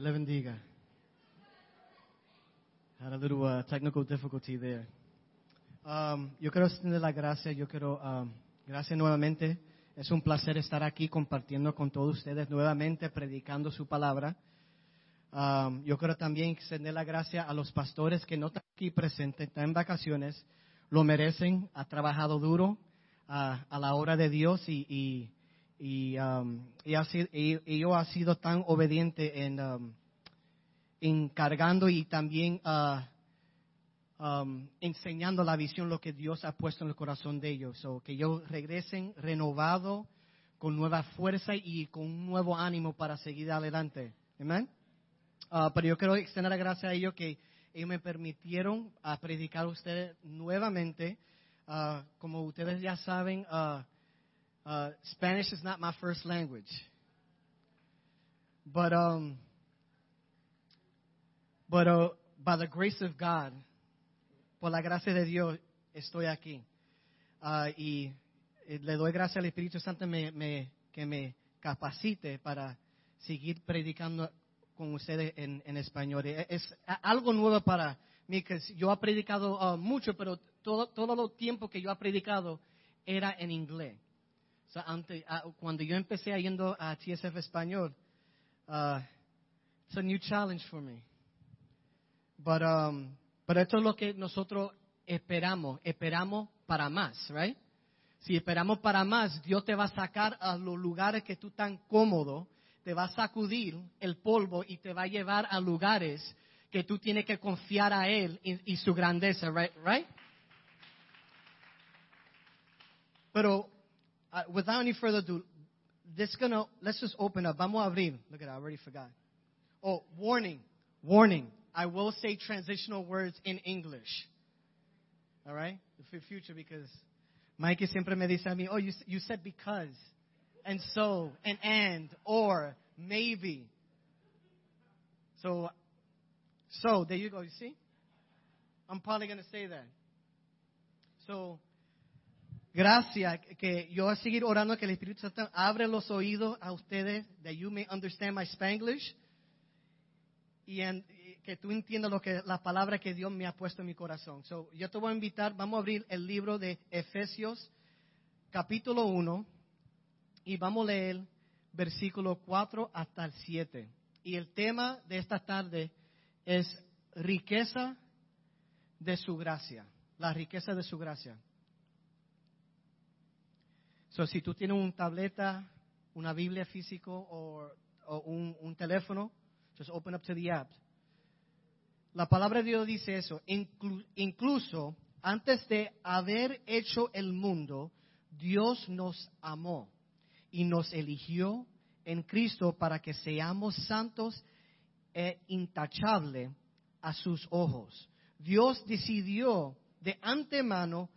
Dios le bendiga. Had a little uh, technical difficulty there. Um, yo quiero extender la gracia, yo quiero, um, gracias nuevamente. Es un placer estar aquí compartiendo con todos ustedes nuevamente, predicando su palabra. Um, yo quiero también extender la gracia a los pastores que no están aquí presentes, están en vacaciones, lo merecen, ha trabajado duro uh, a la hora de Dios y, y, y, um, y, ha sido, y, y yo ha sido tan obediente en um, encargando y también uh, um, enseñando la visión, lo que Dios ha puesto en el corazón de ellos. o que ellos regresen renovado, con nueva fuerza y con un nuevo ánimo para seguir adelante. Amén. Uh, pero yo quiero extender la gracia a ellos que ellos me permitieron a predicar a ustedes nuevamente. Uh, como ustedes ya saben, uh, Spanish is not my first language. But, um, but uh, by the grace of God, por la gracia de Dios, estoy aquí. Uh, y le doy gracias al Espíritu Santo me, me, que me capacite para seguir predicando con ustedes en, español. Es, es algo nuevo para mí, que yo he predicado uh, mucho, pero todo, todo el tiempo que yo he predicado era en inglés. Uh, cuando yo empecé yendo a TSF Español, uh, it's a new challenge for me. But, um, pero esto es lo que nosotros esperamos. Esperamos para más, right? Si esperamos para más, Dios te va a sacar a los lugares que tú estás cómodo, te va a sacudir el polvo y te va a llevar a lugares que tú tienes que confiar a Él y, y su grandeza, right? right? Pero, uh, without any further ado, this gonna, let's just open up. Vamos a abrir. Look at that, I already forgot. Oh, warning, warning. I will say transitional words in English. All right? For future, because Mikey siempre me dice a mí, oh, you, you said because, and so, and and, or, maybe. So, so, there you go, you see? I'm probably going to say that. So, gracias, que yo voy a seguir orando que el Espíritu Santo abre los oídos a ustedes, that you may understand my Spanglish, y en, que tú entiendas lo que la palabra que Dios me ha puesto en mi corazón. So, yo te voy a invitar, vamos a abrir el libro de Efesios, capítulo 1, y vamos a leer versículo 4 hasta el 7. Y el tema de esta tarde es riqueza de su gracia, la riqueza de su gracia. So, si tú tienes una tableta, una Biblia físico o, un, teléfono, just open up to the app. La palabra de Dios dice eso. Inclu incluso antes de haber hecho el mundo, Dios nos amó y nos eligió en Cristo para que seamos santos e intachables a sus ojos. Dios decidió de antemano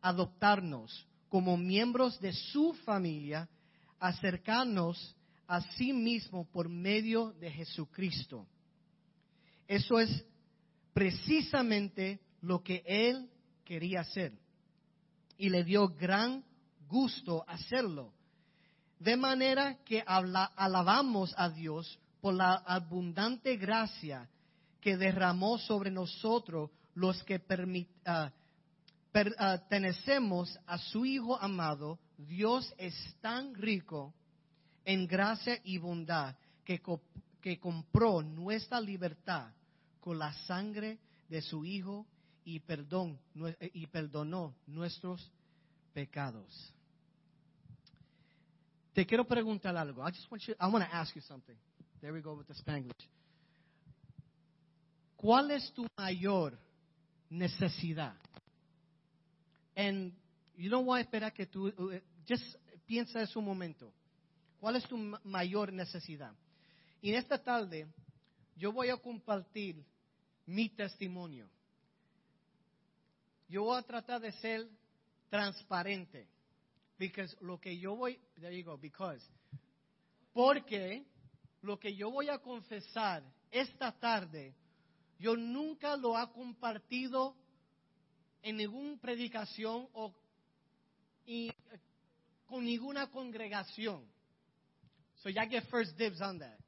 adoptarnos como miembros de su familia, acercarnos a sí mismo por medio de Jesucristo. Eso es precisamente lo que él quería hacer. Y le dio gran gusto hacerlo. De manera que alabamos a Dios por la abundante gracia que derramó sobre nosotros los que uh, pertenecemos a su Hijo amado. Dios es tan rico en gracia y bondad que, que compró nuestra libertad con la sangre de su Hijo y, perdón, y perdonó nuestros pecados. Te quiero preguntar algo. I just want you, I want to ask you something. There we go with the Spanglish. ¿Cuál es tu mayor necesidad? And you don't want to esperar que tú, uh, just piensa eso un momento. ¿Cuál es tu mayor necesidad? Y en esta tarde yo voy a compartir mi testimonio. Yo voy a tratar de ser transparente. Because lo que yo voy, there you go, because. Porque lo que yo voy a confesar esta tarde, yo nunca lo he compartido en ninguna predicación o con ninguna congregación. So ya get first dibs on that.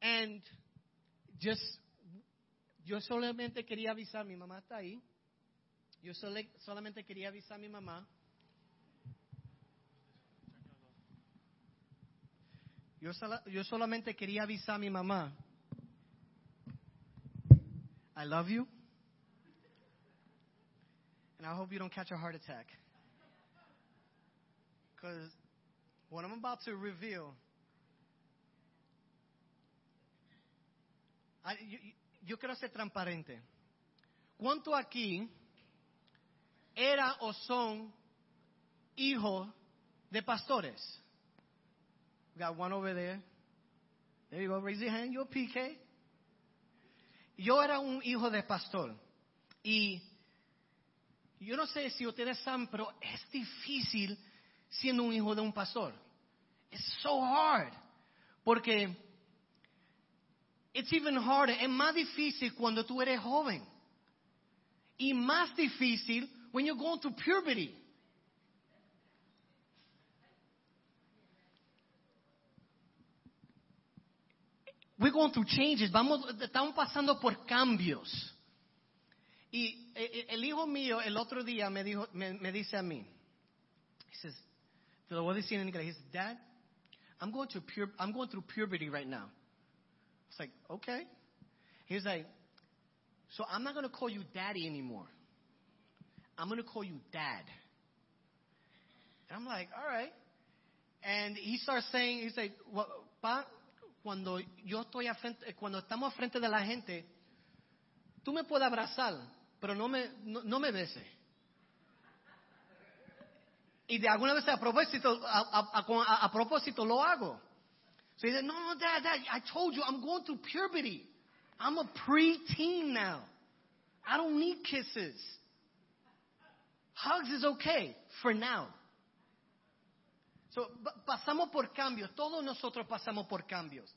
And just, yo solamente quería avisar, mi mamá está ahí. Yo sole- solamente quería avisar a mi mamá. Yo, sola- yo solamente quería avisar a mi mamá. I love you. And I hope you don't catch a heart attack. Because what I'm about to reveal, I- yo, quiero ser transparente. ¿Cuánto aquí era o son hijos de pastores? We got one over there. There you go. Raise your hand. You're PK. Yo era un hijo de pastor. Y yo no sé si ustedes saben, pero es difícil siendo un hijo de un pastor. It's so hard. Porque it's even harder. Es más difícil cuando tú eres joven. Y más difícil when you're going through puberty. We're going through changes. Vamos, estamos pasando por cambios. Y eh, eh, el hijo mío el otro día me, dijo, me, me dice a mí, he says, te lo voy a decir en inglés, he says, Dad, I'm going, to pure, I'm going through puberty right now. It's like, okay. He's like, so I'm not going to call you daddy anymore. I'm going to call you dad. And I'm like, all right. And he starts saying, he's like, "Well, pa, cuando yo estoy a frente, cuando estamos frente de la gente, tú me puedes abrazar, pero no me, no, me beses. Y de alguna vez a propósito, a, propósito lo hago. So he said, no, no, dad, dad, I told you I'm going through puberty. I'm a preteen now. I don't need kisses. Hugs is okay for now. So, pa- pasamos por cambios, todos nosotros pasamos por cambios.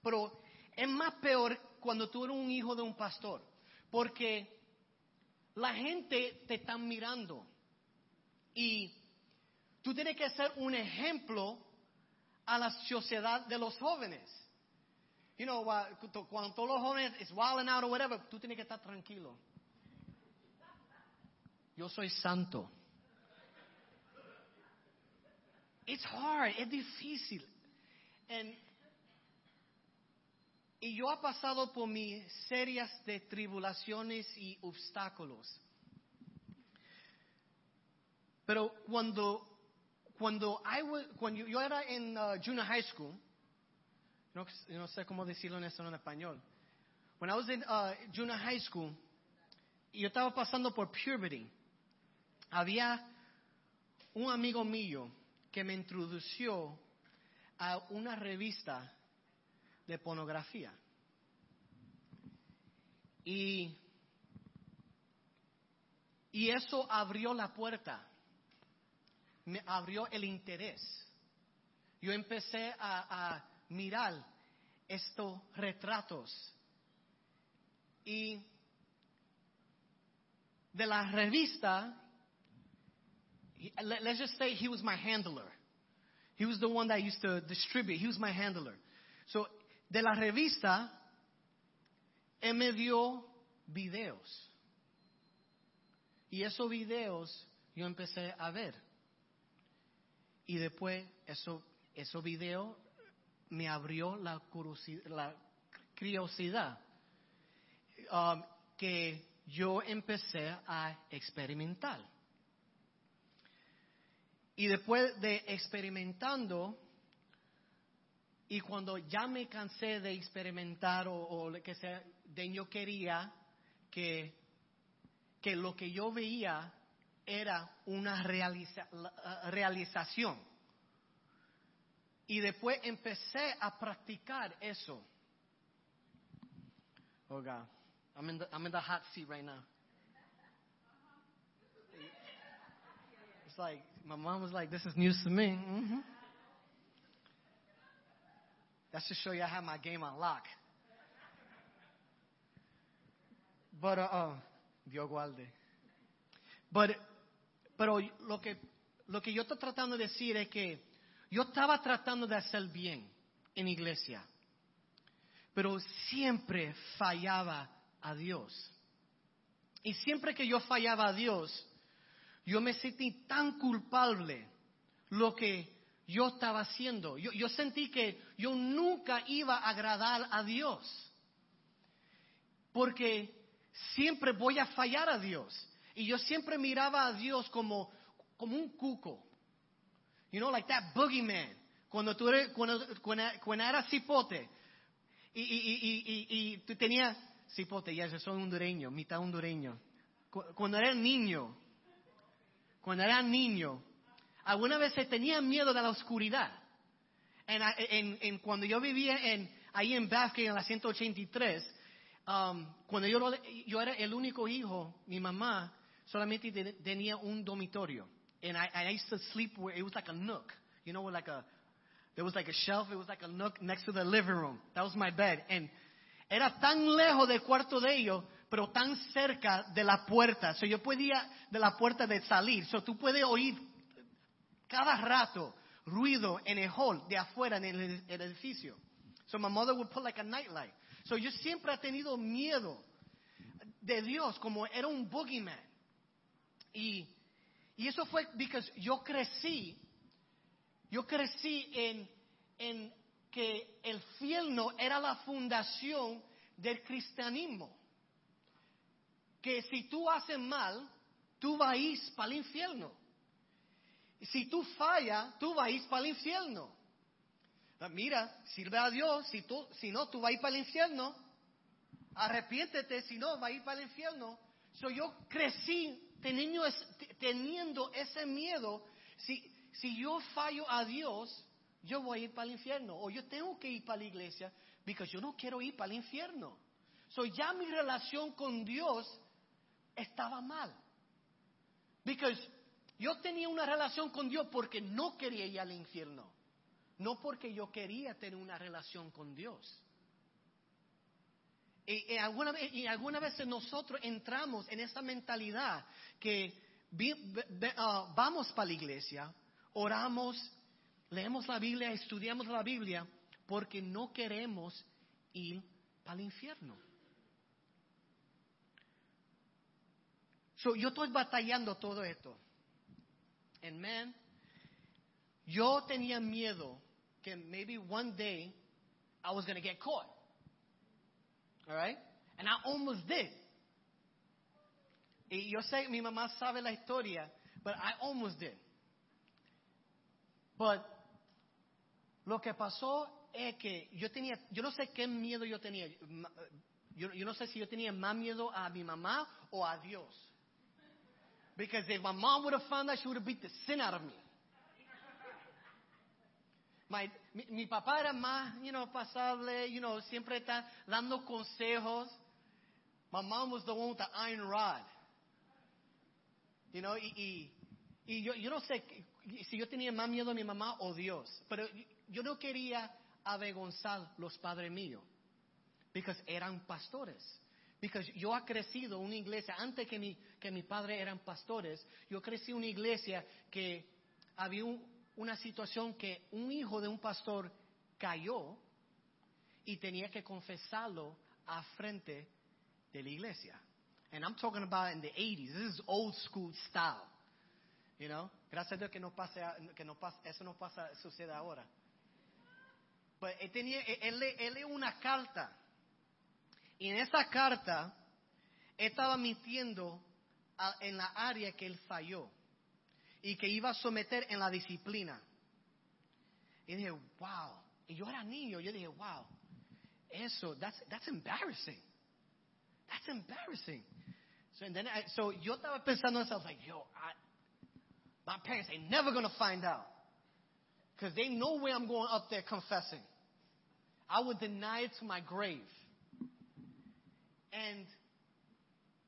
Pero es más peor cuando tú eres un hijo de un pastor, porque la gente te está mirando y tú tienes que ser un ejemplo a la sociedad de los jóvenes. You know, cu- cuando todos los jóvenes es wilding out or whatever, tú tienes que estar tranquilo. Yo soy santo. It's hard, es difícil. Y yo he pasado por mis serias de tribulaciones y obstáculos. Pero cuando, cuando, I cuando yo era en uh, junior high school, no, sé cómo decirlo en eso en español. When I was in uh, junior high school, yo estaba pasando por puberty, había un amigo mío que me introdució a una revista de pornografía. Y, y eso abrió la puerta, me abrió el interés. Yo empecé a, a mirar estos retratos y de la revista let's just say he was my handler. He was the one that used to distribute. He was my handler. So, de la revista, me dio videos. Y esos videos yo empecé a ver. Y después, eso, esos videos me abrió la curiosidad. um, que yo empecé a experimentar. Y después de experimentando, y cuando ya me cansé de experimentar o, o lo que sea, de yo quería que, que lo que yo veía era una realiza- realización. Y después empecé a practicar eso. Oh God, I'm in the, I'm in the hot seat right now. It's like, my mom was like, this is news to me. hmm That's to show you I have my game on lock. But, uh, uh, Dios guarde. But, pero lo que, lo que yo estoy tratando de decir es que yo estaba tratando de hacer bien en iglesia. pero siempre fallaba a Dios. Y siempre que yo fallaba a Dios, yo me sentí tan culpable lo que yo estaba haciendo. Yo, yo sentí que yo nunca iba a agradar a Dios. Porque siempre voy a fallar a Dios. Y yo siempre miraba a Dios como, como un cuco. You know, like that boogeyman. Cuando tú eres, cuando, cuando, cuando era cipote. Y, y, y, y, tú tenías, cipote, ya yo soy hondureño, mitad hondureño. Cu- Cuando era niño, cuando era niño, alguna vez tenía miedo de la oscuridad. En, en- en- cuando yo vivía en, ahí en Basque, en la 183, um, cuando yo, yo era el único hijo, mi mamá solamente te- tenía un dormitorio. And I, I used to sleep where it was like a nook. You know, like a, there was like a shelf, it was like a nook next to the living room. That was my bed. And era tan lejos del cuarto de ellos, pero tan cerca de la puerta. So yo podía de la puerta de salir. So tú puedes oír cada rato ruido en el hall de afuera en el, edificio. So my mother would put like a nightlight. So yo siempre he tenido miedo de Dios como era un boogeyman. Y, y eso fue porque yo crecí, yo crecí en, en que el infierno era la fundación del cristianismo. Que si tú haces mal, tú vas para el infierno. Si tú fallas, tú vas para el infierno. Ah, Mira, sirve a Dios, si, tú, si no, tú vas para el infierno. Arrepiéntete, si no, vas a ir para el infierno. So, yo crecí teniendo, teniendo ese miedo. Si, si yo fallo a Dios, yo voy a ir para el infierno. O yo tengo que ir para la iglesia, porque yo no quiero ir para el infierno. So, ya mi relación con Dios estaba mal. Because yo tenía una relación con Dios porque no quería ir al infierno. No porque yo quería tener una relación con Dios. Y, y alguna, ve- y algunas veces nosotros entramos en esa mentalidad que ah, vamos para la iglesia, oramos, leemos la Biblia, estudiamos la Biblia, porque no queremos ir para el infierno. So, yo estoy batallando todo esto. And man, yo tenía miedo que maybe one day I was going to get caught. All right? And I almost did. Y yo sé, mi mamá sabe la historia, but I almost did. But lo que pasó es que yo tenía, yo no sé qué miedo yo tenía. Yo, yo no sé si yo tenía más miedo a mi mamá o a Dios. Because if my mom would have found out, she would have beat the sin out of me. My- mi, mi papá era más, you know, pasable, you know, siempre está dando consejos. My mom was the one with the iron rod. You know, y, y, y yo, yo no sé si yo tenía más miedo a mi mamá o Dios, pero yo, no quería avergonzar los padres míos, because eran pastores. Because yo he crecido una iglesia, antes que mi, que mi padre eran pastores, yo crecí una iglesia que había un- una situación que un hijo de un pastor cayó y tenía que confesarlo a frente de la iglesia. And I'm talking about in the 80s. This is old school style. You know? Gracias a Dios que no pase, que no pasa, eso no pasa, sucede ahora. But él tenía, él, él, una carta. Y en esa carta, estaba mintiendo en la área que él falló. Y que iba a someter en la disciplina. Y dije, wow. Y yo era niño, yo dije, wow. Eso, that's, that's embarrassing. That's embarrassing. So, and then I, so yo estaba pensando en eso, I was like, yo, I, my parents ain't never going to find out. Because they know where I'm going up there confessing. I would deny it to my grave. And,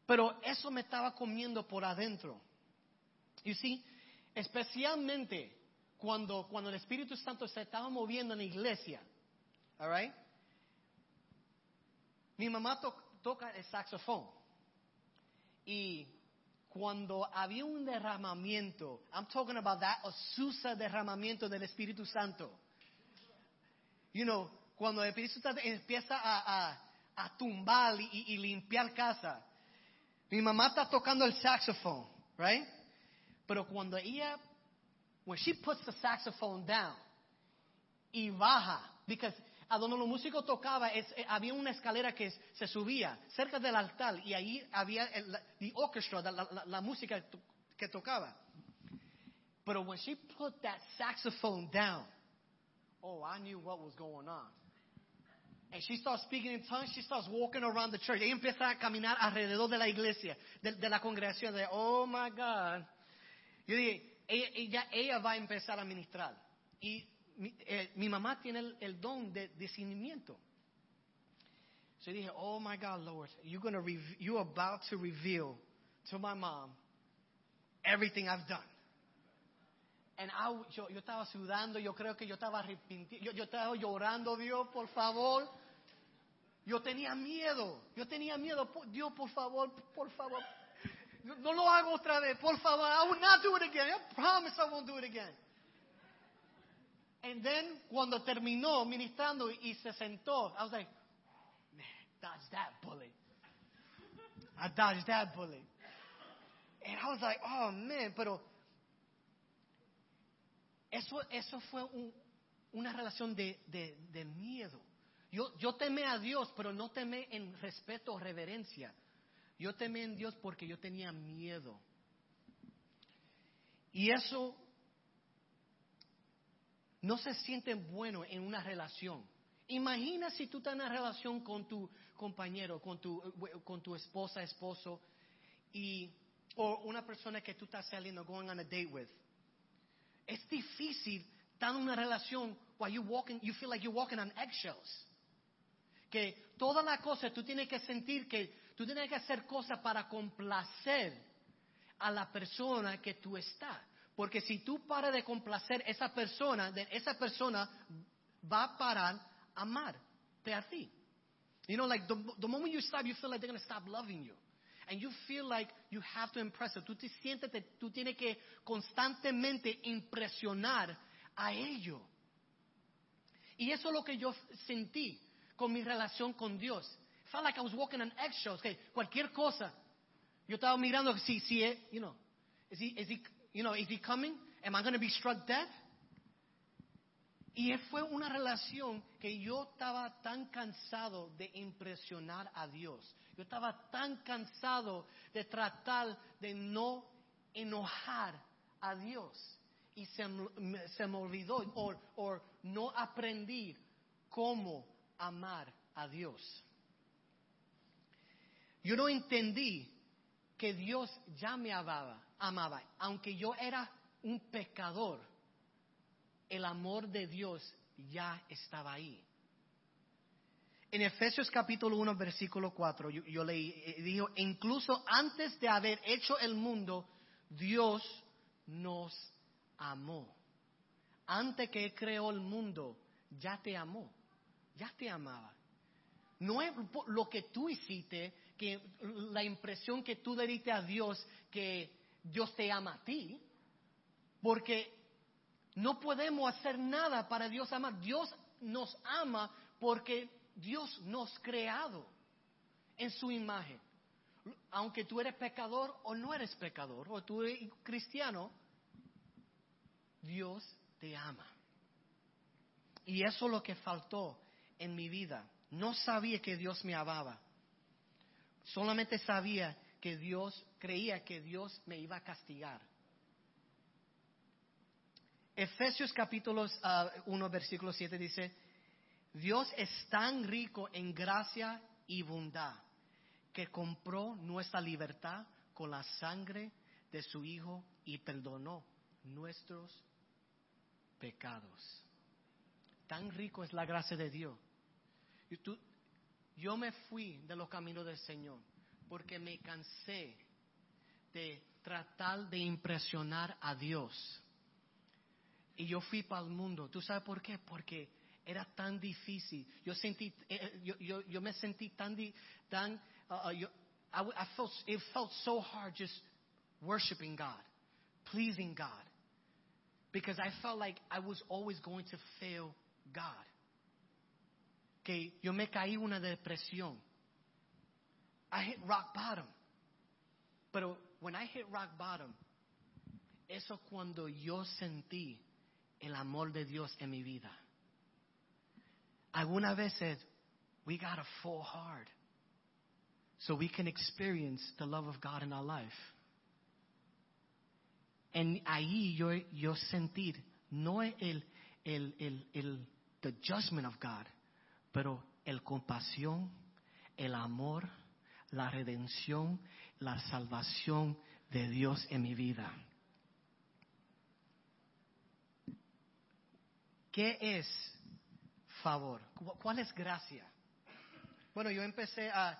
pero eso me estaba comiendo por adentro. You see, especialmente cuando, cuando el Espíritu Santo se estaba moviendo en la iglesia. All right? Mi mamá to- toca el saxofón. Y cuando había un derramamiento, I'm talking about that Azusa derramamiento del Espíritu Santo. You know, cuando el Espíritu Santo empieza a, a tumbar y, limpiar casa. Mi mamá está tocando el saxophone, right? Pero cuando ella, when she puts the saxophone down y baja, because a donde los músicos tocaban es, eh, había una escalera que se subía cerca del altar y ahí había el, the orchestra, la, la, la música que tocaba. But when she put that saxophone down, oh, I knew what was going on. And she starts speaking in tongues, she starts walking around the church. Ella empieza a caminar alrededor de la iglesia, de, de la congregación, de, oh my God. Yo dije, ella, ella, ella va a empezar a ministrar. Y mi, eh, mi mamá tiene el, el, don de discernimiento. So dije, oh my God, Lord, you're, gonna you're about to reveal to my mom everything I've done. And I, yo, yo, estaba sudando, yo creo que yo estaba arrepintiendo, yo, yo, estaba llorando, Dios, por favor. Yo tenía miedo, yo tenía miedo, Dios, por favor, por favor. No lo hago otra vez, por favor. I will not do it again. I promise I won't do it again. And then, cuando terminó ministrando y se sentó, I was like, man, dodge that bullet. I dodged that bullet. And I was like, oh man, pero eso, eso fue un, una relación de, de, de miedo. Yo, yo temé a Dios, pero no temé en respeto o reverencia. Yo temé en Dios porque yo tenía miedo. Y eso no se siente bueno en una relación. Imagina si tú estás en una relación con tu compañero, con tu, con tu esposa, esposo, y, o una persona que tú estás saliendo, going on a date with. Es difícil estar en una relación while you walking, you feel like you're walking on eggshells. Que toda la cosa tú tienes que sentir que tú tienes que hacer cosas para complacer a la persona que tú estás. Porque si tú paras de complacer a esa persona, esa persona va a parar a amarte a ti. You know, like the, moment you stop, you feel like they're going to stop loving you. And you feel like you have to impress them. Tú te sientes, tú tienes que constantemente impresionar a ellos. Y eso es lo que yo sentí con mi relación con Dios. Felt like I was walking on eggshells. Okay, cualquier cosa. Yo estaba mirando si, si, you know, is he, is he, you know, is he coming? Am I going to be struck dead? Y fue una relación que yo estaba tan cansado de impresionar a Dios. Yo estaba tan cansado de tratar de no enojar a Dios. Y se, se me olvidó, o no aprendí cómo amar a Dios. Yo no entendí que Dios ya me amaba, amaba, aunque yo era un pecador el amor de Dios ya estaba ahí. En Efesios capítulo 1, versículo 4, yo, leí, eh, dijo, incluso antes de haber hecho el mundo, Dios nos amó. Antes que creó el mundo, ya te amó, ya te amaba. No es lo que tú hiciste, que la impresión que tú le diste a Dios que Dios te ama a ti, porque no podemos hacer nada para Dios amar. Dios nos ama porque Dios nos ha creado en su imagen. Aunque tú eres pecador o no eres pecador, o tú eres cristiano, Dios te ama. Y eso es lo que faltó en mi vida. No sabía que Dios me amaba. Solamente sabía que Dios creía que Dios me iba a castigar. Efesios capítulo 1, versículo 7 dice, Dios es tan rico en gracia y bondad que compró nuestra libertad con la sangre de su Hijo y perdonó nuestros pecados. Tan rico es la gracia de Dios. Yo me fui de los caminos del Señor porque me cansé de tratar de impresionar a Dios y yo fui para el mundo. ¿Tú sabes por qué? Porque era tan difícil. Yo sentí, eh, eh, yo, yo, yo me sentí tan, tan, uh, uh, yo, I, I felt, it felt so hard just worshiping God, pleasing God, because I felt like I was always going to fail God. Que yo me caí una depresión. I hit rock bottom. Pero when I hit rock bottom, eso cuando yo sentí el amor de Dios en mi vida. Algunas veces we gotta fall hard so we can experience the love of God in our life. En ahí yo, yo sentir no el, el, el, el the judgment of God, pero el compasión, el amor, la redención, la salvación de Dios en mi vida. ¿Qué es favor? ¿Cu- ¿Cuál es gracia? Bueno, yo empecé a,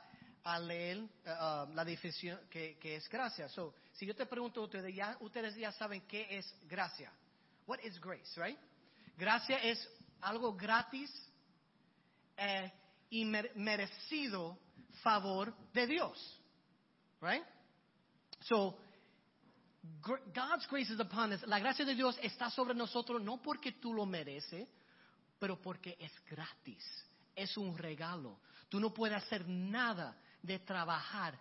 leer eh, uh, la definición que, que es gracia. So, si yo te pregunto, ustedes ya, ustedes ya saben qué es gracia. What is grace, right? Gracia es algo gratis eh, y mer- merecido favor de Dios, right? So, God's grace is upon us. La gracia de Dios está sobre nosotros no porque tú lo mereces, pero porque es gratis. Es un regalo. Tú no puedes hacer nada de trabajar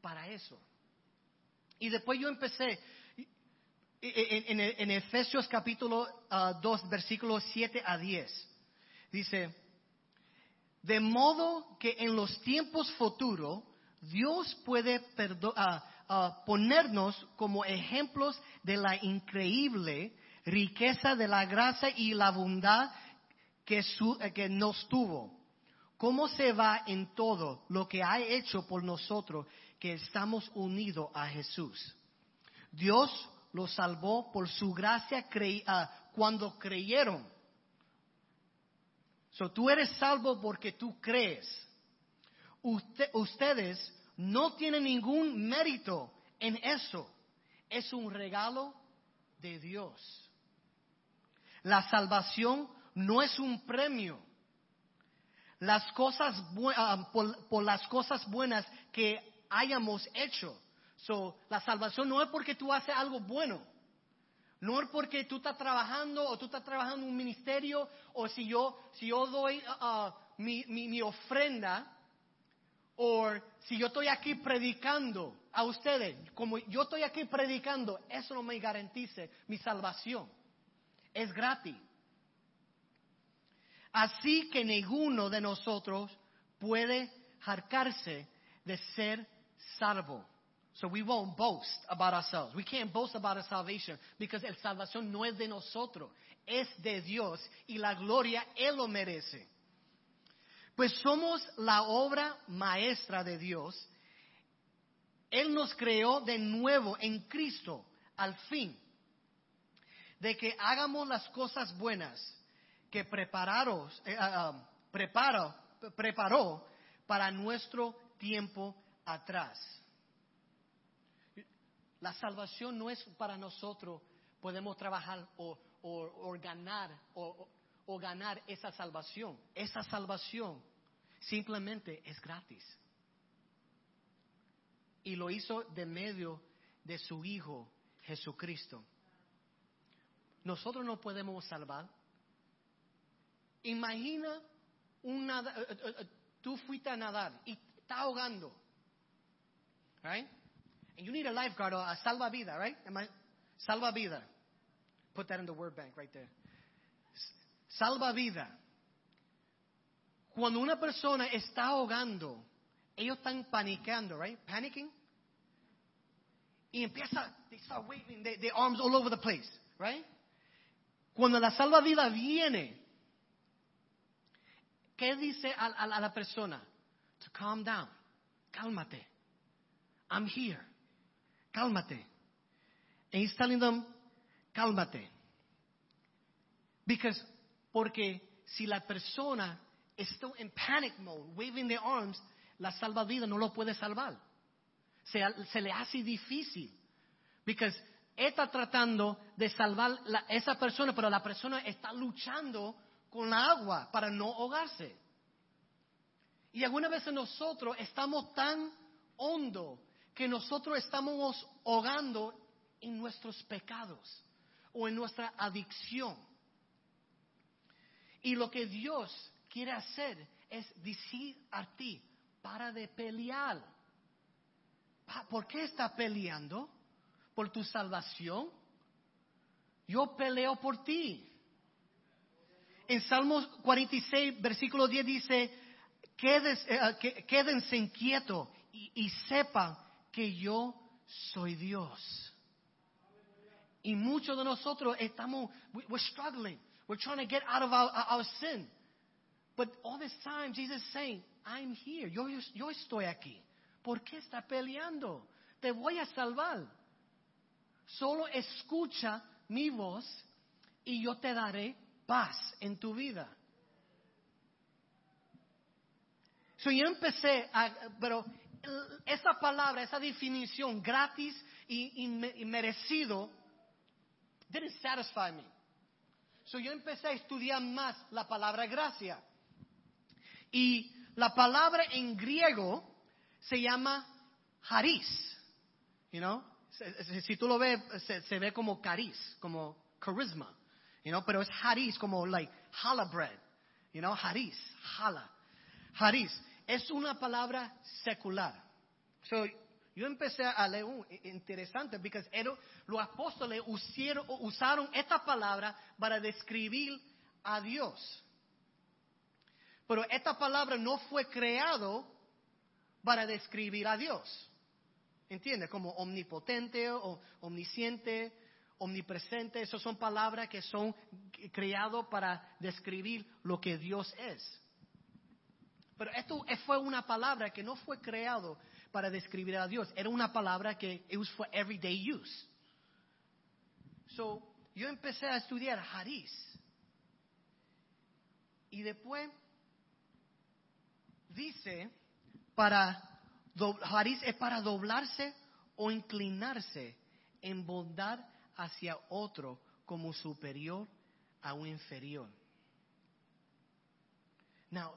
para eso. Y después yo empecé en, Efesios capítulo ah, 2, versículos 7 a 10. Dice, de modo que en los tiempos futuros Dios puede ah, ah, ponernos como ejemplos de la increíble riqueza de la gracia y la bondad que, su- eh, que nos tuvo. ¿Cómo se va en todo lo que ha hecho por nosotros que estamos unidos a Jesús? Dios los salvó por su gracia ah, cuando creyeron. Tú eres salvo porque tú crees. Usted- ustedes no tienen ningún mérito en eso. Es un regalo de Dios. La salvación no es un premio. Las cosas ah, por, por las cosas buenas que hayamos hecho. So, la salvación no es porque tú haces algo bueno. No es porque tú estás trabajando o tú estás trabajando en un ministerio o si yo, si yo doy ah, mi, mi, mi ofrenda o si yo estoy aquí predicando a ustedes, como yo estoy aquí predicando, eso no me garantice mi salvación. Es gratis. Así que ninguno de nosotros puede jarcarse de ser salvo. So we won't boast about ourselves. We can't boast about our salvation because el salvación no es de nosotros, es de Dios y la gloria Él lo merece. Pues somos la obra maestra de Dios. Él nos creó de nuevo en Cristo al fin de que hagamos las cosas buenas que prepararos, eh, ah, preparo- preparó para nuestro tiempo atrás. La salvación no es para nosotros, podemos trabajar o, ganar o ganar esa salvación. Esa salvación simplemente es gratis. Y lo hizo de medio de su Hijo Jesucristo. Nosotros no podemos salvar. Imagina un nada- eh, eh, eh, tú fuiste a nadar y está ahogando. Right? And you need a lifeguard or a salvavidas, right? Am I- salvavida. Put that in the word bank right there. Salvavida. Cuando una persona está ahogando, ellos están panicando, right? Panicking. Y empieza, they start waving their, arms all over the place, right? Cuando la salvavidas viene, ¿qué dice a, a- a la persona? To calm down. Cálmate. I'm here. Cálmate. Telling them, cálmate. Because, porque si la persona está en panic mode, waving their arms, la salvavidas no lo puede salvar. Se, se le hace difícil. Because está tratando de salvar la- esa persona, pero la persona está luchando con la agua para no ahogarse. Y algunas veces nosotros estamos tan hondo que nosotros estamos ahogando en nuestros pecados o en nuestra adicción. Y lo que Dios quiere hacer es decir a ti, para de pelear. ¿Por qué está peleando? ¿Por tu salvación? Yo peleo por ti. En Salmos 46, versículo 10 dice, eh, quédense inquietos y, y sepan que yo soy Dios. Y muchos de nosotros estamos, we're struggling. We're trying to get out of our, our sin. But all this time, Jesus is saying, I'm here. Yo, yo estoy aquí. ¿Por qué está peleando? Te voy a salvar. Solo escucha mi voz y yo te daré paz en tu vida. So yo empecé a, pero esa palabra, esa definición gratis y, y, y merecido, didn't satisfy me. So yo empecé a estudiar más la palabra gracia. Y la palabra en griego se llama haris. You know? Si tú lo ves, se, ve como cariz, como charisma. You know? Pero es haris, como like hala bread. You know? Haris, hala. Haris. Es una palabra secular. So, yo empecé a leer un interesante porque los apóstoles usaron esta palabra para describir a Dios. Pero esta palabra no fue creado para describir a Dios. ¿Entiendes? Como omnipotente o omnisciente, omnipresente. Esas son palabras que son creadas para describir lo que Dios es. Pero esto fue una palabra que no fue creado para describir a Dios. Era una palabra que it was for everyday use. So, yo empecé a estudiar Haris. Y después dice para Haris es para doblarse o inclinarse en bondad hacia otro como superior a un inferior. Now,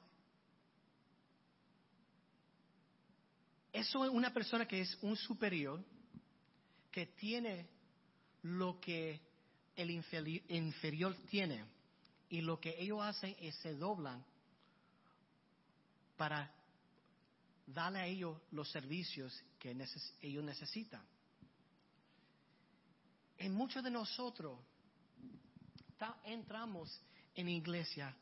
Eso es una persona que es un superior, que tiene lo que el inferior, tiene. Y lo que ellos hacen es se doblan para darle a ellos los servicios que ellos necesitan. En muchos de nosotros entramos en iglesia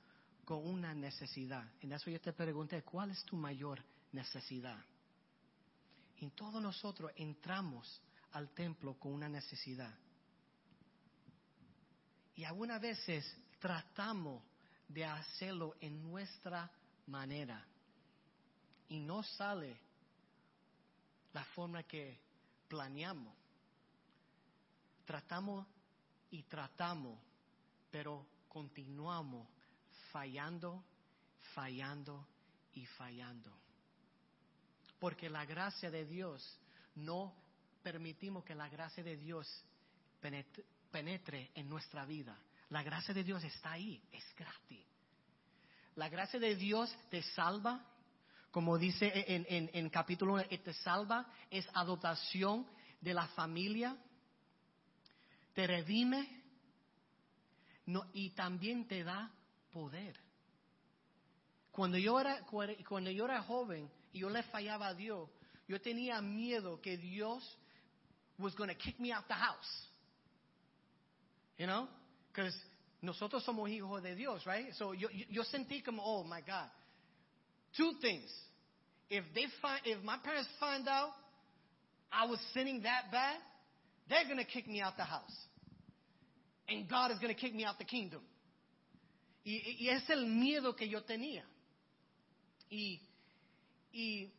con una necesidad. En eso yo te pregunté, ¿cuál es tu mayor necesidad? Y todos nosotros entramos al templo con una necesidad. Y algunas veces tratamos de hacerlo en nuestra manera. Y no sale la forma que planeamos. Tratamos y tratamos, pero continuamos fallando, fallando y fallando. Porque la gracia de Dios, no permitimos que la gracia de Dios penetre, en nuestra vida. La gracia de Dios está ahí, es gratis. La gracia de Dios te salva, como dice en, capítulo 1, te salva, es adoptación de la familia, te redime y también te da poder. Cuando yo era joven, y yo le fallaba a Dios, yo tenía miedo que Dios was going to kick me out the house. You know? Because nosotros somos hijos de Dios, right? So yo, yo sentí como, oh my God. Two things. If they find, if my parents find out I was sinning that bad, they're going to kick me out the house. And God is going to kick me out the kingdom. Y, y es el miedo que yo tenía. Y y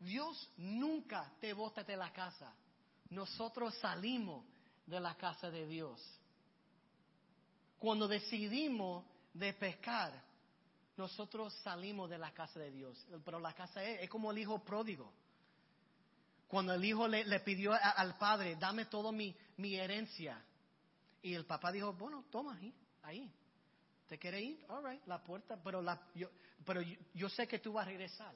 Dios nunca te bota de la casa. Nosotros salimos de la casa de Dios. Cuando decidimos de pescar, nosotros salimos de la casa de Dios. Pero la casa es, como el hijo pródigo. Cuando el hijo le, pidió al padre, dame toda mi, mi, herencia. Y el papá dijo, bueno, toma ahí, ahí. ¿Te quiere ir? All right, la puerta, pero la, yo, pero yo, sé que tú vas a regresar.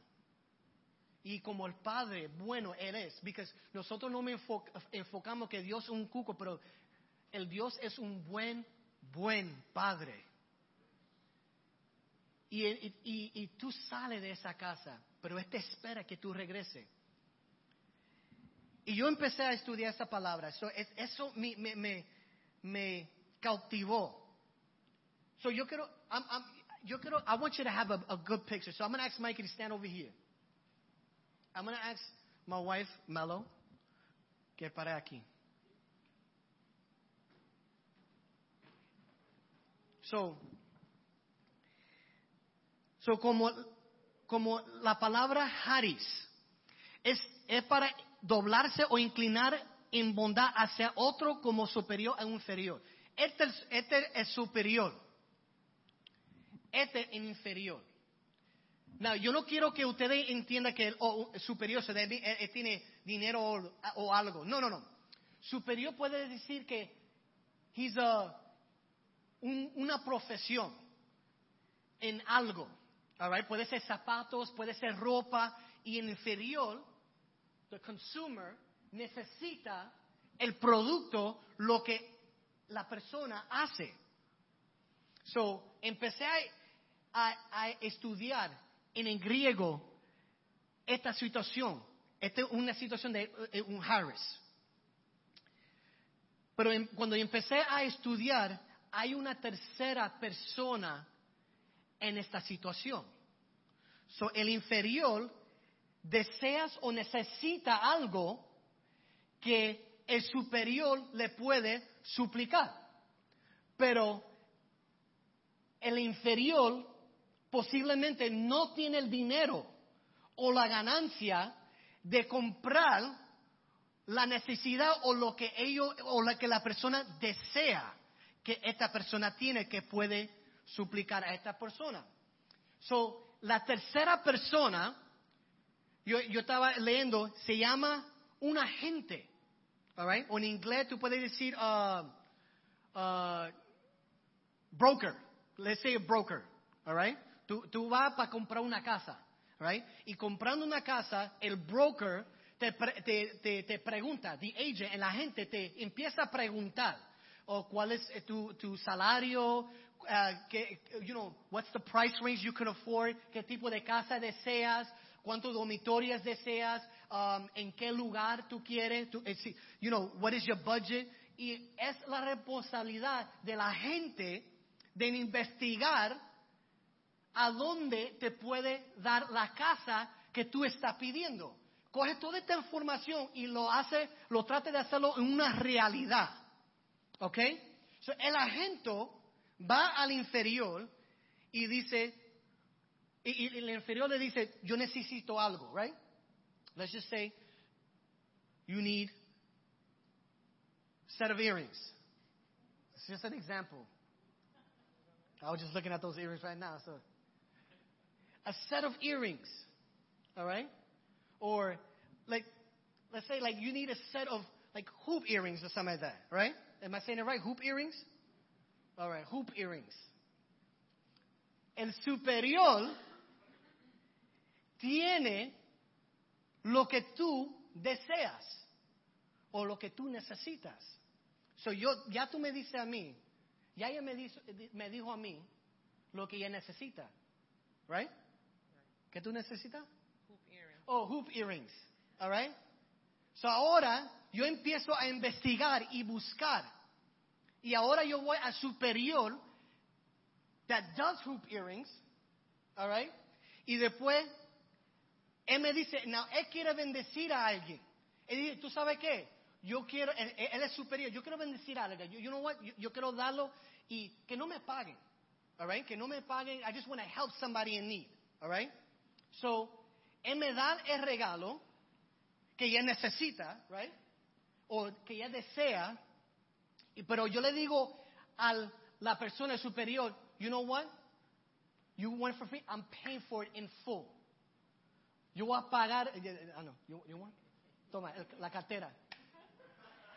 Y como el Padre bueno Él es, porque nosotros no me enfocamos que Dios es un cuco, pero el Dios es un buen, buen Padre. y, y- y- y tú sales de esa casa, pero este espera que tú regreses. Y yo empecé a estudiar esa palabra. So, es- eso me, me, me cautivó. So yo quiero, I'm, I'm, yo quiero, I want you to have a, good picture. So I'm going to ask Mikey to stand over here. I'm going to ask my wife, Mello, que pare aquí. So, so como, la palabra Haris es, para doblarse o inclinar en bondad hacia otro como superior a inferior. Este, es- este es superior. Este es inferior. No, yo no quiero que ustedes entiendan que el superior se debe- eh, eh, tiene dinero o, o algo. No, no, no. Superior puede decir que he's a, un- una profesión en algo. All right? Puede ser zapatos, puede ser ropa. Y en inferior, the consumer necesita el producto, lo que la persona hace. So, empecé a, a- estudiar en el griego esta situación. Esta es una situación de eh, un Harris. Pero en- cuando empecé a estudiar, hay una tercera persona en esta situación. So, el inferior deseas o necesita algo que el superior le puede suplicar. Pero el inferior posiblemente no tiene el dinero o la ganancia de comprar la necesidad o lo que ellos o lo que la persona desea que esta persona tiene que puede suplicar a esta persona. So, la tercera persona, yo, yo estaba leyendo, se llama un agente. All right? En inglés tú puedes decir uh, uh, broker. Let's say a broker. All right? Tú, vas para comprar una casa. Right? Y comprando una casa, el broker te, te, te, pregunta, the agent, el agente te empieza a preguntar, o cuál es eh, tu, tu salario, uh, you know, what's the price range you can afford, qué tipo de casa deseas, cuántos dormitorios deseas, um, en qué lugar tú quieres, tú- eh, you know, what is your budget. Y es la responsabilidad de la gente de investigar a dónde te puede dar la casa que tú estás pidiendo. Coge toda esta información y lo hace, lo trate de hacerlo en una realidad. ¿Ok? So, el agente va al inferior y dice, y, y el inferior le dice, yo necesito algo, right? Let's just say you need set of earrings. It's just an example. I was just looking at those earrings right now. So, a set of earrings, all right? Or like, let's say like you need a set of like hoop earrings or something like that, right? Am I saying it right? Hoop earrings? All right, hoop earrings. El superior tiene lo que tú deseas o lo que tú necesitas. So yo, ya tú me dices a mí, ya ella me, dijo, me dijo a mí lo que ella necesita, right? ¿Qué tú necesitas? Hoop earring. Oh, hoop earrings, all right? So ahora yo empiezo a investigar y buscar. Y ahora yo voy al superior that does hoop earrings, all right? Y después él me dice, no, él quiere bendecir a alguien. Él dice, ¿tú sabes qué? Yo quiero, él, él es superior, yo quiero bendecir a alguien. You, you know what? Yo, yo quiero darlo y que no me paguen, all right? Que no me paguen. I just want to help somebody in need, all right? So, él me da el regalo que ella necesita, right? O que ella desea, pero yo le digo a la persona superior, you know what? You want for free? I'm paying for it in full. Yo voy a pagar, eh, eh, ah no, you, you want? Toma, la cartera.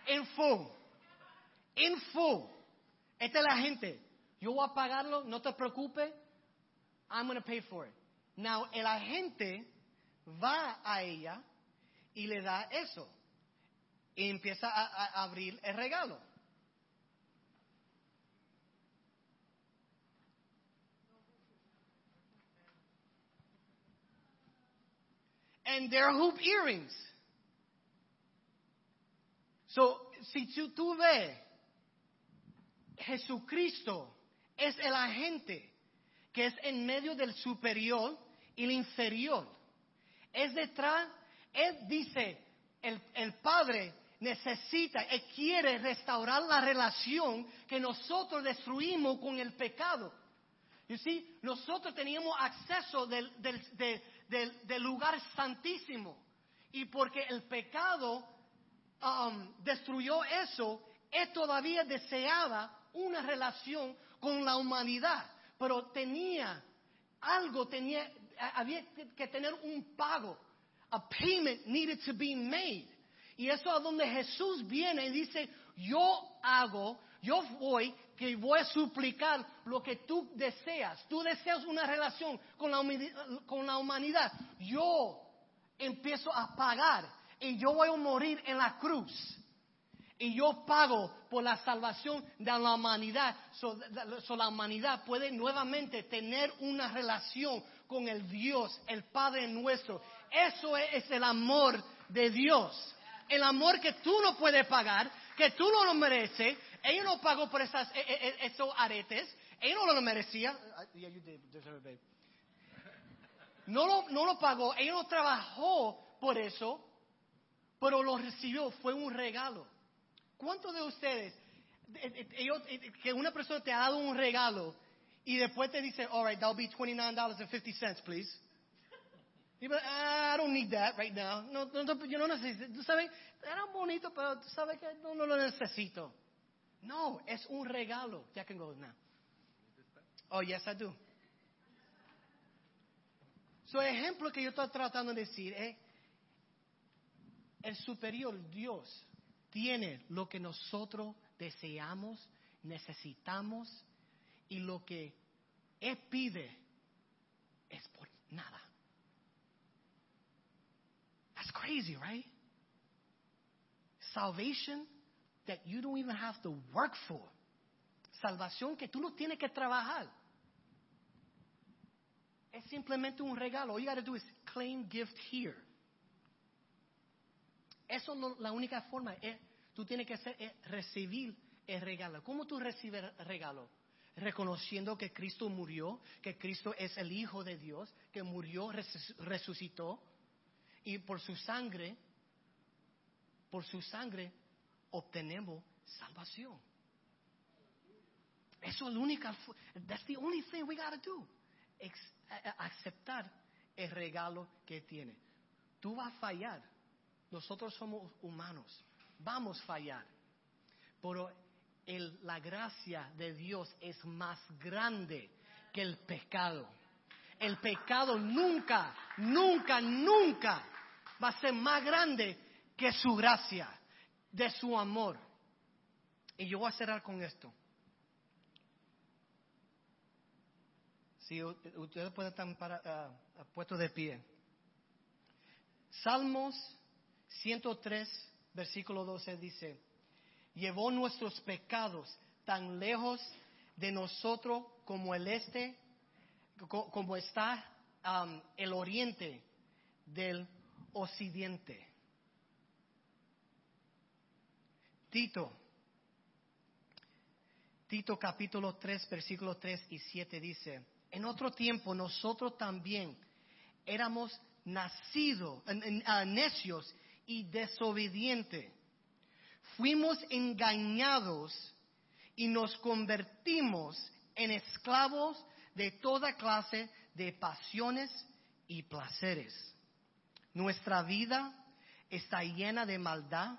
In full. In full. Esta es la gente. Yo voy a pagarlo, no te preocupes. I'm going to pay for it. Now, el agente va a ella y le da eso. Y empieza a, abrir el regalo. And their hoop earrings. So, si tú ves, Jesucristo es el agente que es en medio del superior y el inferior. Es detrás, Él dice, el, el Padre necesita, Él quiere restaurar la relación que nosotros destruimos con el pecado. You see, nosotros teníamos acceso del, del, de- del- del lugar santísimo. Y porque el pecado um, destruyó eso, Él todavía deseaba una relación con la humanidad. Pero tenía algo, tenía, había que- tener un pago. A payment needed to be made. Y eso es donde Jesús viene y dice, yo hago, yo voy, que voy a suplicar lo que tú deseas. Tú deseas una relación con la, con la humanidad. Yo empiezo a pagar y yo voy a morir en la cruz. Y yo pago por la salvación de la humanidad. So, so la humanidad puede nuevamente tener una relación con el Dios, el Padre nuestro. Eso es, es el amor de Dios. El amor que tú no puedes pagar, que tú no lo mereces. Ella no pagó por esas, e- e- e- esos aretes. Ella no lo merecía. Lo, no lo pagó. Ella no trabajó por eso, pero lo recibió. Fue un regalo. ¿Cuántos de ustedes, eh, que una persona te ha dado un regalo y después te dice, all right, that'll be $29.50, please? Y va, "Ah, I don't need that right now. No, no, yo no necesito. Tú sabes, era bonito, pero tú sabes que no, no lo necesito. No, es un regalo. Ya can go now. Oh, yes, I do. So, ejemplo que yo estoy tratando de decir es, el superior Dios tiene lo que nosotros deseamos, necesitamos y lo que Él pide es por nada. That's crazy, right? Salvation that you don't even have to work for. Salvación que tú no tienes que trabajar. Es simplemente un regalo. All you got to do is claim gift here. Eso no, la única forma es, tú tienes que hacer es recibir el regalo. ¿Cómo tú recibes el regalo? Reconociendo que Cristo murió, que Cristo es el Hijo de Dios, que murió, resu- resucitó, y por su sangre, por su sangre, obtenemos salvación. Eso es la única, that's the only thing we gotta do. Aceptar el regalo que tiene. Tú vas a fallar. Nosotros somos humanos. Vamos a fallar. Pero la gracia de Dios es más grande que el pecado. El pecado nunca, nunca, nunca va a ser más grande que su gracia, de su amor. Y yo voy a cerrar con esto. Si ustedes pueden estar ah, ah, puestos de pie. Salmos 103, versículo 12 dice, llevó nuestros pecados tan lejos de nosotros como el este, co- como está el oriente del occidente. Tito, Tito capítulo 3, versículos 3 y 7 dice, en otro tiempo nosotros también éramos nacidos, ah, necios y desobedientes. Fuimos engañados y nos convertimos en esclavos de toda clase de pasiones y placeres. Nuestra vida está llena de maldad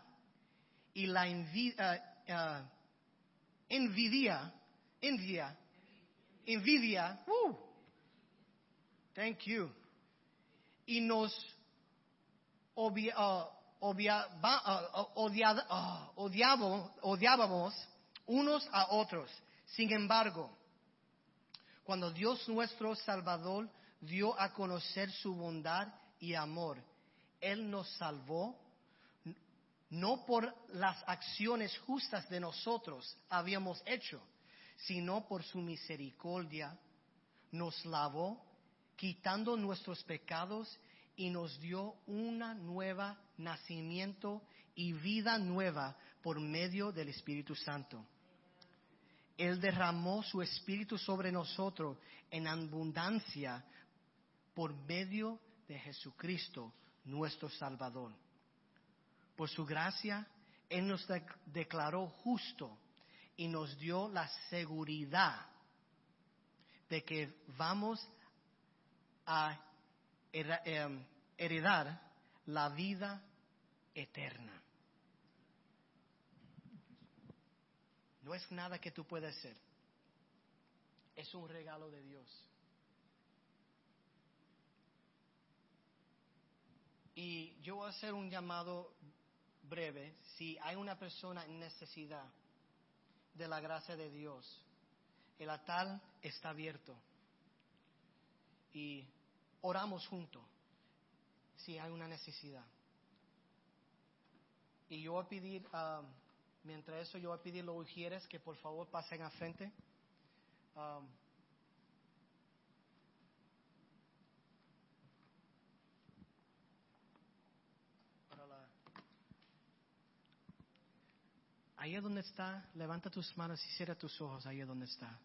y la envi- ah, ah, envidia, envidia, envidia, woo, thank you, y nos ah, odiad- ah, odiabo- odiábamos unos a otros. Sin embargo, cuando Dios nuestro Salvador dio a conocer su bondad y amor, Él nos salvó no por las acciones justas de nosotros habíamos hecho, sino por su misericordia nos lavó, quitando nuestros pecados y nos dio una nueva nacimiento y vida nueva por medio del Espíritu Santo. Él derramó su Espíritu sobre nosotros en abundancia por medio de Jesucristo, nuestro Salvador. Por su gracia, Él nos declaró justo y nos dio la seguridad de que vamos a em, heredar la vida eterna. No es nada que tú puedas hacer. Es un regalo de Dios. Y yo voy a hacer un llamado breve. Si hay una persona en necesidad de la gracia de Dios, el altar está abierto. Y oramos juntos si hay una necesidad. Y yo voy a pedir, um, mientras eso, yo voy a pedir los ujieres que por favor pasen a frente. Um, Ahí es donde está, levanta tus manos y cierra tus ojos, ahí es donde está.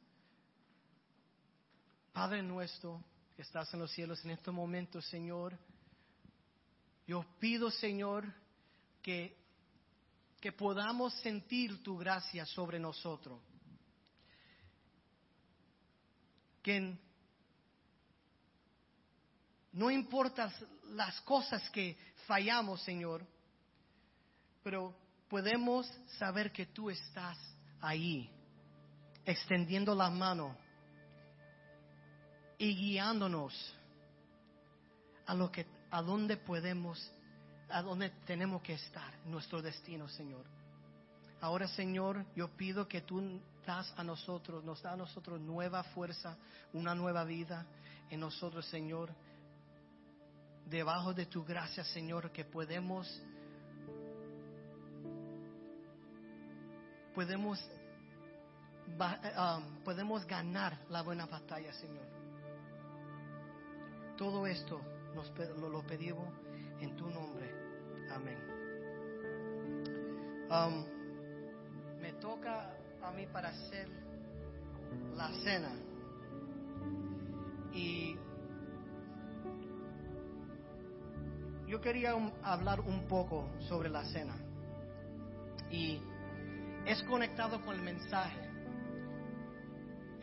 Padre nuestro que estás en los cielos en estos momentos, Señor, yo pido, Señor, que, que podamos sentir tu gracia sobre nosotros. Que no importa las cosas que fallamos, Señor, pero podemos saber que tú estás ahí, extendiendo la mano y guiándonos a lo que a dónde podemos a dónde tenemos que estar, nuestro destino, Señor. Ahora, Señor, yo pido que tú das a nosotros, nos da a nosotros nueva fuerza, una nueva vida en nosotros, Señor. Debajo de tu gracia, Señor, que podemos podemos, um, podemos ganar la buena batalla, Señor. Todo esto lo pedimos en tu nombre. Amén. Um, me toca a mí para hacer la cena. Y yo quería hablar un poco sobre la cena. Y es conectado con el mensaje.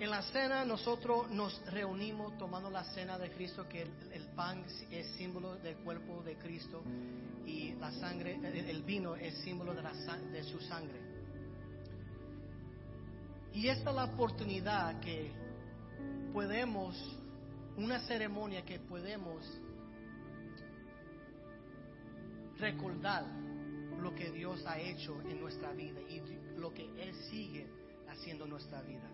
En la cena nosotros nos reunimos tomando la cena de Cristo, que el, pan es símbolo del cuerpo de Cristo y la sangre, el, vino es símbolo de, de su sangre. Y esta es la oportunidad que podemos, una ceremonia que podemos recordar lo que Dios ha hecho en nuestra vida y lo que Él sigue haciendo en nuestra vida.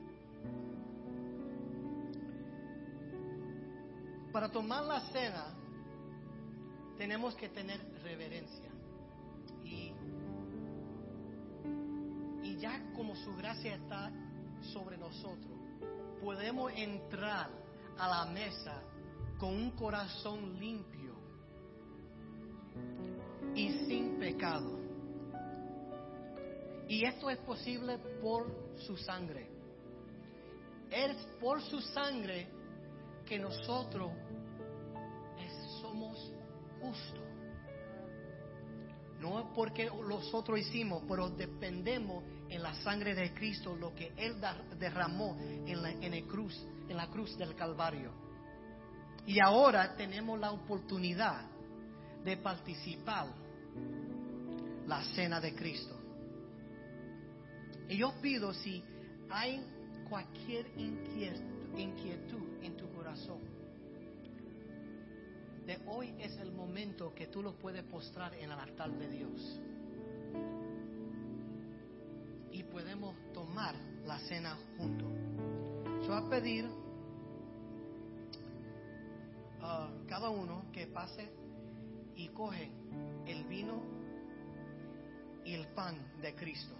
Para tomar la cena tenemos que tener reverencia. Y, y ya como su gracia está sobre nosotros, podemos entrar a la mesa con un corazón limpio y sin pecado. Y esto es posible por su sangre. Es por su sangre que nosotros somos justos. No es porque nosotros hicimos, pero dependemos en la sangre de Cristo, lo que Él derramó en la, en el cruz, en la cruz del Calvario. Y ahora tenemos la oportunidad de participar la cena de Cristo. Y yo pido si hay cualquier inquietud en tu corazón, de hoy es el momento que tú lo puedes postrar en el altar de Dios. Y podemos tomar la cena juntos. Yo voy a pedir a cada uno que pase y coge el vino y el pan de Cristo.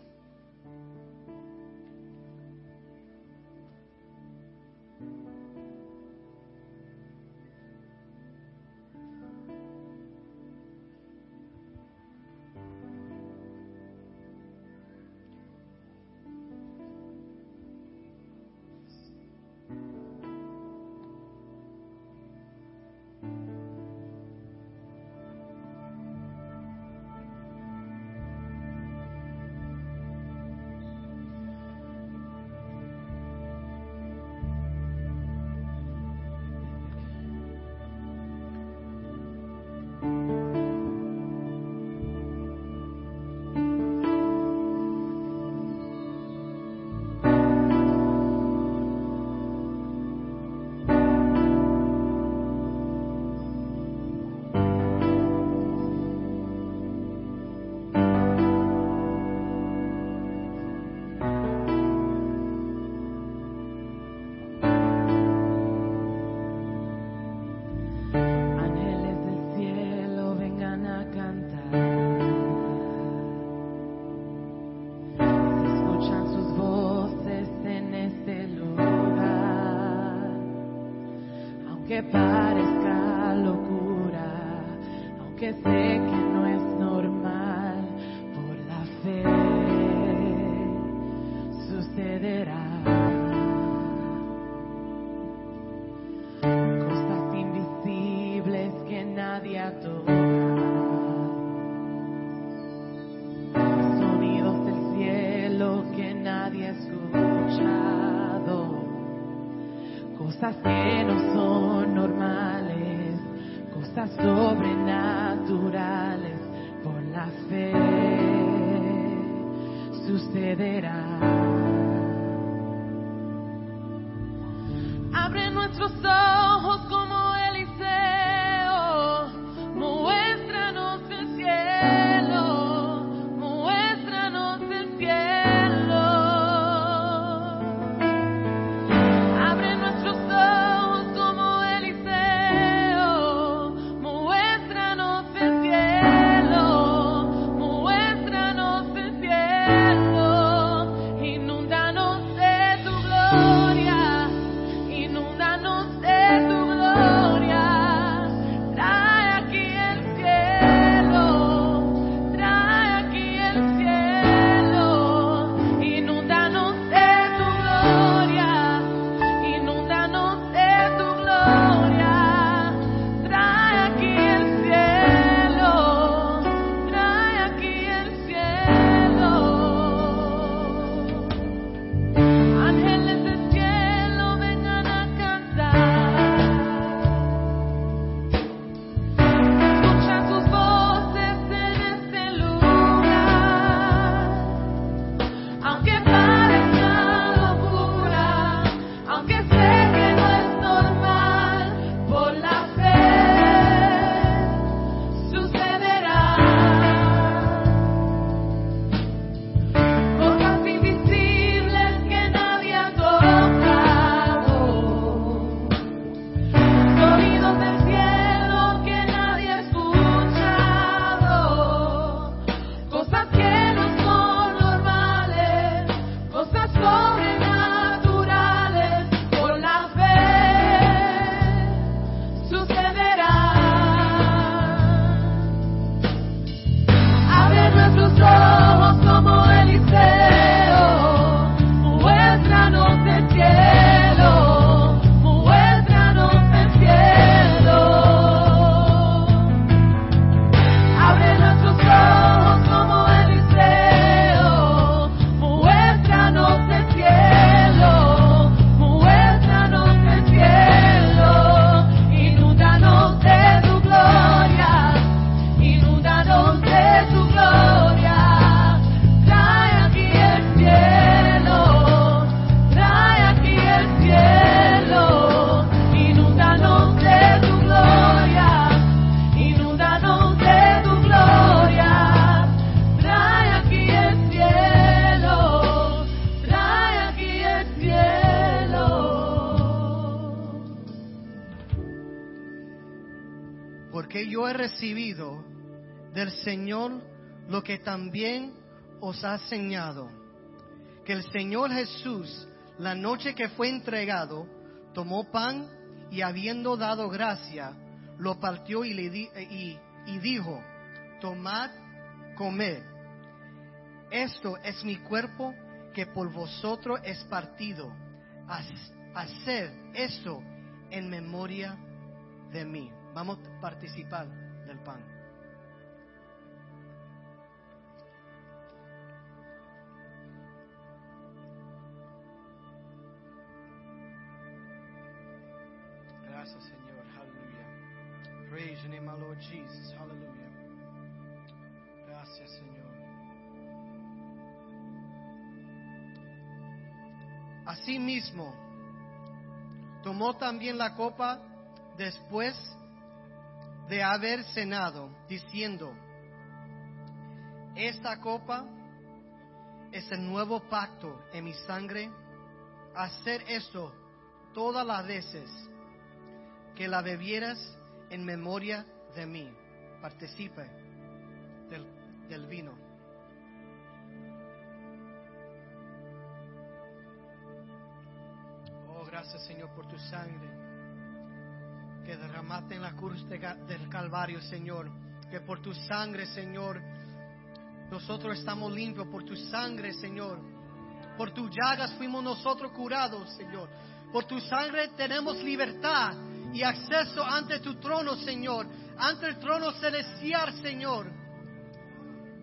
Sobrenaturales. Por la fe sucederá. Abre nuestros ojos también os ha enseñado. Que el Señor Jesús, la noche que fue entregado, tomó pan y habiendo dado gracia, lo partió y, le di- y- y dijo, tomad, comed. Esto es mi cuerpo que por vosotros es partido. Haced esto en memoria de mí. Vamos a participar del pan. Gracias, Señor. Aleluya. Praise your name, my Lord Jesus. Aleluya. Gracias, Señor. Asimismo, tomó también la copa después de haber cenado, diciendo, esta copa es el nuevo pacto en mi sangre. Hacer esto todas las veces que la bebieras en memoria de mí. Participe del, vino. Oh, gracias Señor por tu sangre que derramaste en la cruz de del Calvario, Señor. Que por tu sangre, Señor, nosotros estamos limpios. Por tu sangre, Señor, Por tus llagas fuimos nosotros curados, Señor. Por tu sangre tenemos libertad y acceso ante tu trono, Señor. Ante el trono celestial, Señor.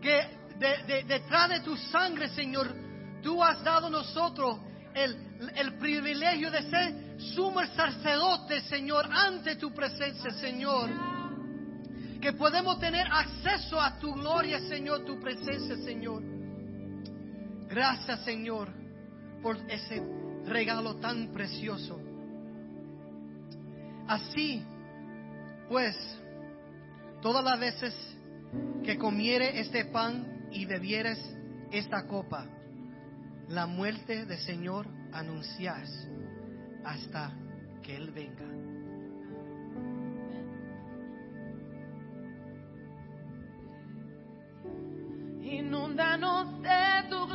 Que de- de- detrás de tu sangre, Señor, tú has dado a nosotros el, el privilegio de ser sumo sacerdote, Señor, ante tu presencia, Señor. Que podemos tener acceso a tu gloria, Señor, tu presencia, Señor. Gracias, Señor, por ese regalo tan precioso. Así, pues, todas las veces que comiere este pan y bebieres esta copa, la muerte del Señor anuncias hasta que Él venga. Inúndanos de tu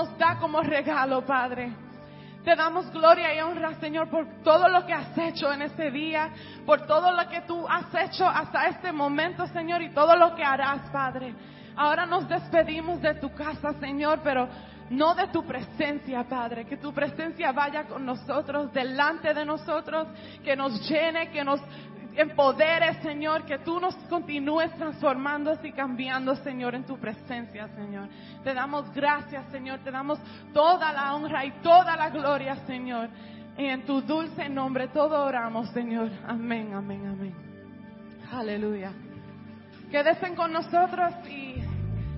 nos da como regalo, Padre. Te damos gloria y honra, Señor, por todo lo que has hecho en este día, por todo lo que tú has hecho hasta este momento, Señor, y todo lo que harás, Padre. Ahora nos despedimos de tu casa, Señor, pero no de tu presencia, Padre. Que tu presencia vaya con nosotros, delante de nosotros, que nos llene, que nos empodere, Señor, que tú nos continúes transformando y cambiando, Señor, en tu presencia, Señor. Te damos gracias, Señor, te damos toda la honra y toda la gloria, Señor. Y en tu dulce nombre todo oramos, Señor. Amén, amén, amén. Aleluya. Quédense con nosotros y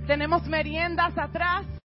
tenemos meriendas atrás.